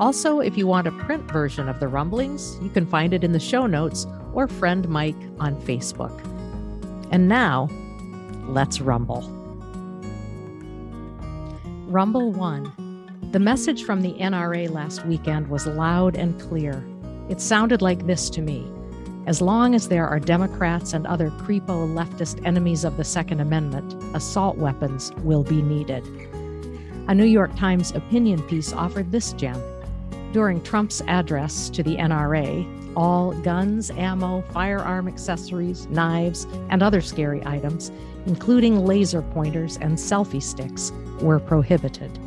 Also, if you want a print version of the rumblings, you can find it in the show notes or friend Mike on Facebook. And now, let's rumble. Rumble 1. The message from the NRA last weekend was loud and clear. It sounded like this to me As long as there are Democrats and other creepo leftist enemies of the Second Amendment, assault weapons will be needed. A New York Times opinion piece offered this gem during Trump's address to the NRA, all guns, ammo, firearm accessories, knives, and other scary items, including laser pointers and selfie sticks, were prohibited.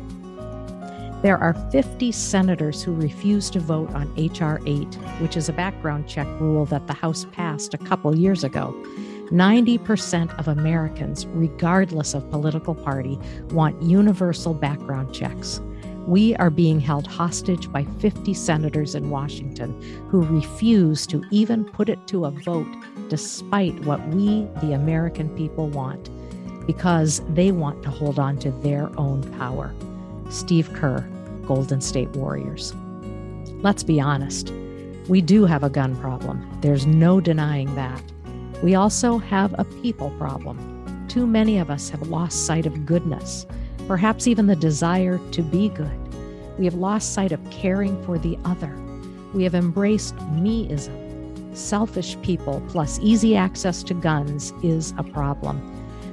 There are 50 senators who refuse to vote on H.R. 8, which is a background check rule that the House passed a couple years ago. 90% of Americans, regardless of political party, want universal background checks. We are being held hostage by 50 senators in Washington who refuse to even put it to a vote, despite what we, the American people, want, because they want to hold on to their own power. Steve Kerr, Golden State Warriors. Let's be honest, we do have a gun problem. There's no denying that. We also have a people problem. Too many of us have lost sight of goodness perhaps even the desire to be good. We have lost sight of caring for the other. We have embraced meism. Selfish people plus easy access to guns is a problem.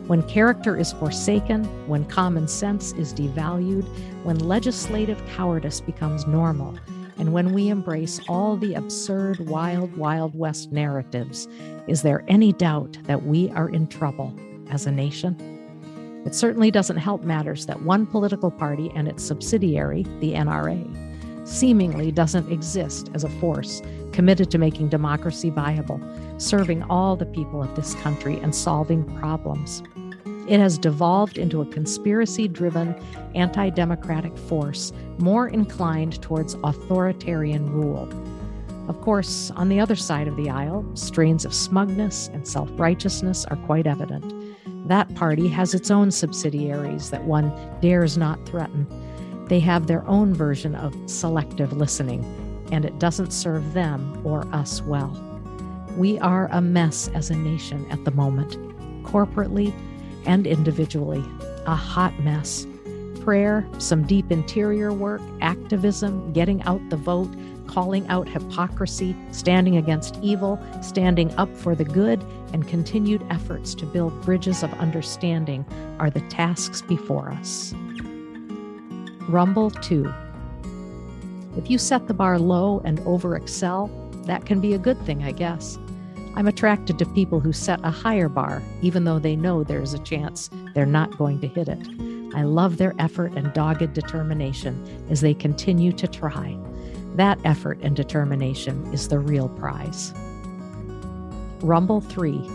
When character is forsaken, when common sense is devalued, when legislative cowardice becomes normal, and when we embrace all the absurd, wild, wild west narratives, is there any doubt that we are in trouble as a nation? It certainly doesn't help matters that one political party and its subsidiary, the NRA, seemingly doesn't exist as a force committed to making democracy viable, serving all the people of this country, and solving problems. It has devolved into a conspiracy driven, anti democratic force more inclined towards authoritarian rule. Of course, on the other side of the aisle, strains of smugness and self righteousness are quite evident. That party has its own subsidiaries that one dares not threaten. They have their own version of selective listening, and it doesn't serve them or us well. We are a mess as a nation at the moment, corporately and individually, a hot mess. Prayer, some deep interior work, activism, getting out the vote, calling out hypocrisy, standing against evil, standing up for the good, and continued efforts to build bridges of understanding are the tasks before us. Rumble 2. If you set the bar low and over excel, that can be a good thing, I guess. I'm attracted to people who set a higher bar, even though they know there's a chance they're not going to hit it. I love their effort and dogged determination as they continue to try. That effort and determination is the real prize. Rumble 3.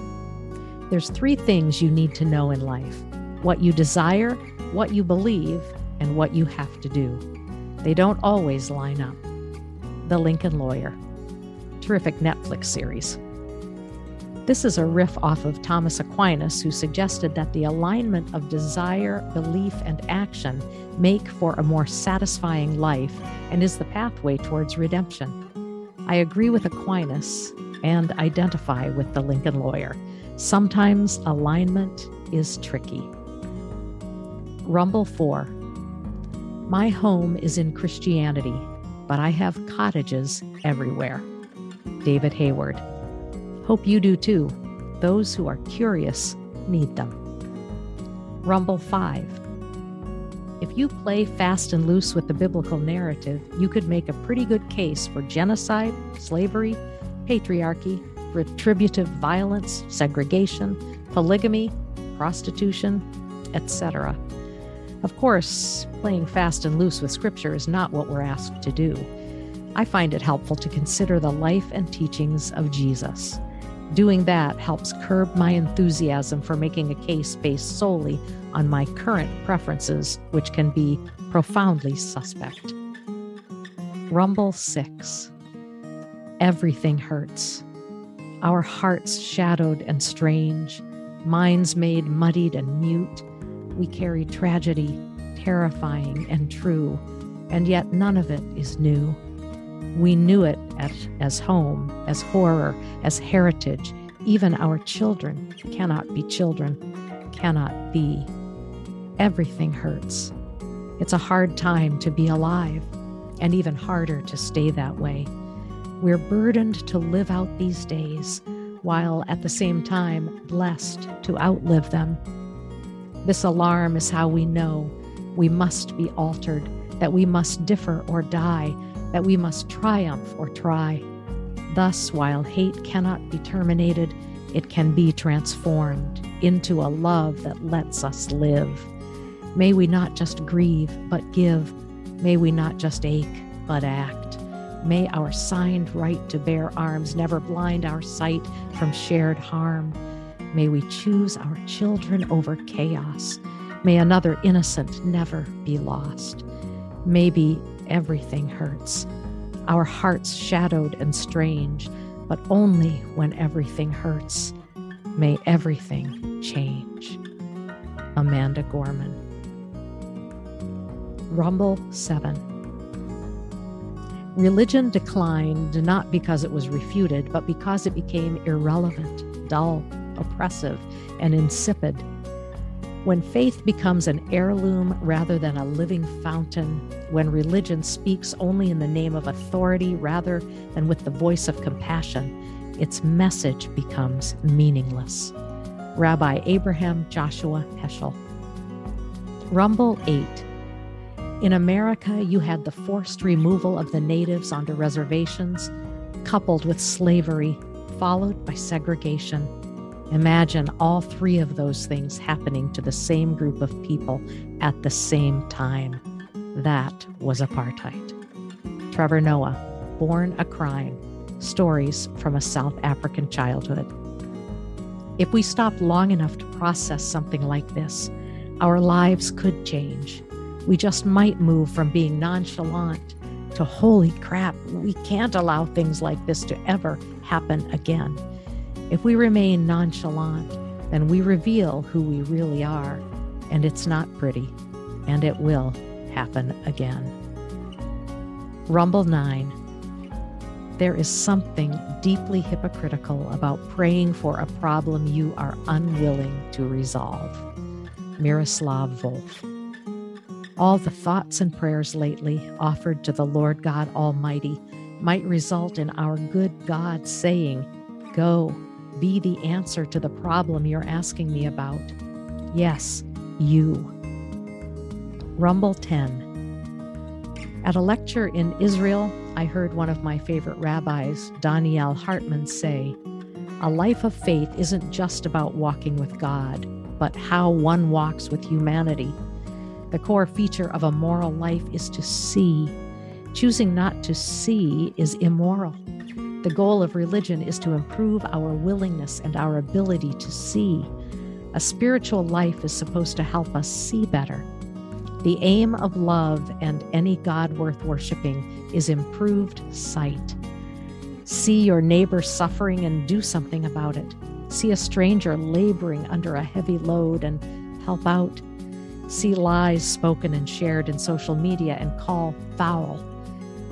There's three things you need to know in life what you desire, what you believe, and what you have to do. They don't always line up. The Lincoln Lawyer. Terrific Netflix series. This is a riff off of Thomas Aquinas, who suggested that the alignment of desire, belief, and action make for a more satisfying life and is the pathway towards redemption. I agree with Aquinas and identify with the Lincoln lawyer. Sometimes alignment is tricky. Rumble 4 My home is in Christianity. but I have cottages everywhere. David Hayward. Hope you do too. Those who are curious need them. Rumble 5. If you play fast and loose with the biblical narrative, you could make a pretty good case for genocide, slavery, patriarchy, retributive violence, segregation, polygamy, prostitution, etc. Of course, playing fast and loose with Scripture is not what we're asked to do. I find it helpful to consider the life and teachings of Jesus. Doing that helps curb my enthusiasm for making a case based solely on my current preferences, which can be profoundly suspect. Rumble 6 Everything hurts. Our hearts shadowed and strange, minds made muddied and mute. We carry tragedy, terrifying and true, and yet none of it is new. We knew it at, as home, as horror, as heritage. Even our children cannot be children, cannot be. Everything hurts. It's a hard time to be alive, and even harder to stay that way. We're burdened to live out these days, while at the same time blessed to outlive them. This alarm is how we know we must be altered, that we must differ or die, that we must triumph or try. Thus, while hate cannot be terminated, it can be transformed into a love that lets us live. May we not just grieve, but give. May we not just ache, but act. May our signed right to bear arms never blind our sight from shared harm. May we choose our children over chaos. May another innocent never be lost. Maybe everything hurts, our hearts shadowed and strange, but only when everything hurts. May everything change. Amanda Gorman. Rumble 7. Religion declined not because it was refuted, but because it became irrelevant, dull, oppressive, and insipid when faith becomes an heirloom rather than a living fountain, when religion speaks only in the name of authority rather than with the voice of compassion, its message becomes meaningless. Rabbi Abraham Joshua Heschel. Rumble 8. In America, you had the forced removal of the natives onto reservations, coupled with slavery, followed by segregation. Imagine all three of those things happening to the same group of people at the same time. That was apartheid. Trevor Noah, Born a Crime Stories from a South African Childhood. If we stop long enough to process something like this, our lives could change. We just might move from being nonchalant to holy crap, we can't allow things like this to ever happen again. If we remain nonchalant, then we reveal who we really are, and it's not pretty, and it will happen again. Rumble 9. There is something deeply hypocritical about praying for a problem you are unwilling to resolve. Miroslav Volf. All the thoughts and prayers lately offered to the Lord God Almighty might result in our good God saying, Go be the answer to the problem you're asking me about. Yes, you. Rumble 10. At a lecture in Israel, I heard one of my favorite rabbis, Donniel Hartman, say, A life of faith isn't just about walking with God, but how one walks with humanity. The core feature of a moral life is to see. Choosing not to see is immoral. The goal of religion is to improve our willingness and our ability to see. A spiritual life is supposed to help us see better. The aim of love and any God worth worshiping is improved sight. See your neighbor suffering and do something about it. See a stranger laboring under a heavy load and help out. See lies spoken and shared in social media and call foul.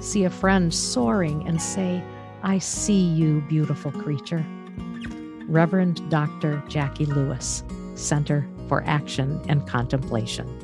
See a friend soaring and say, I see you, beautiful creature. Reverend Dr. Jacqui Lewis, Center for Action and Contemplation.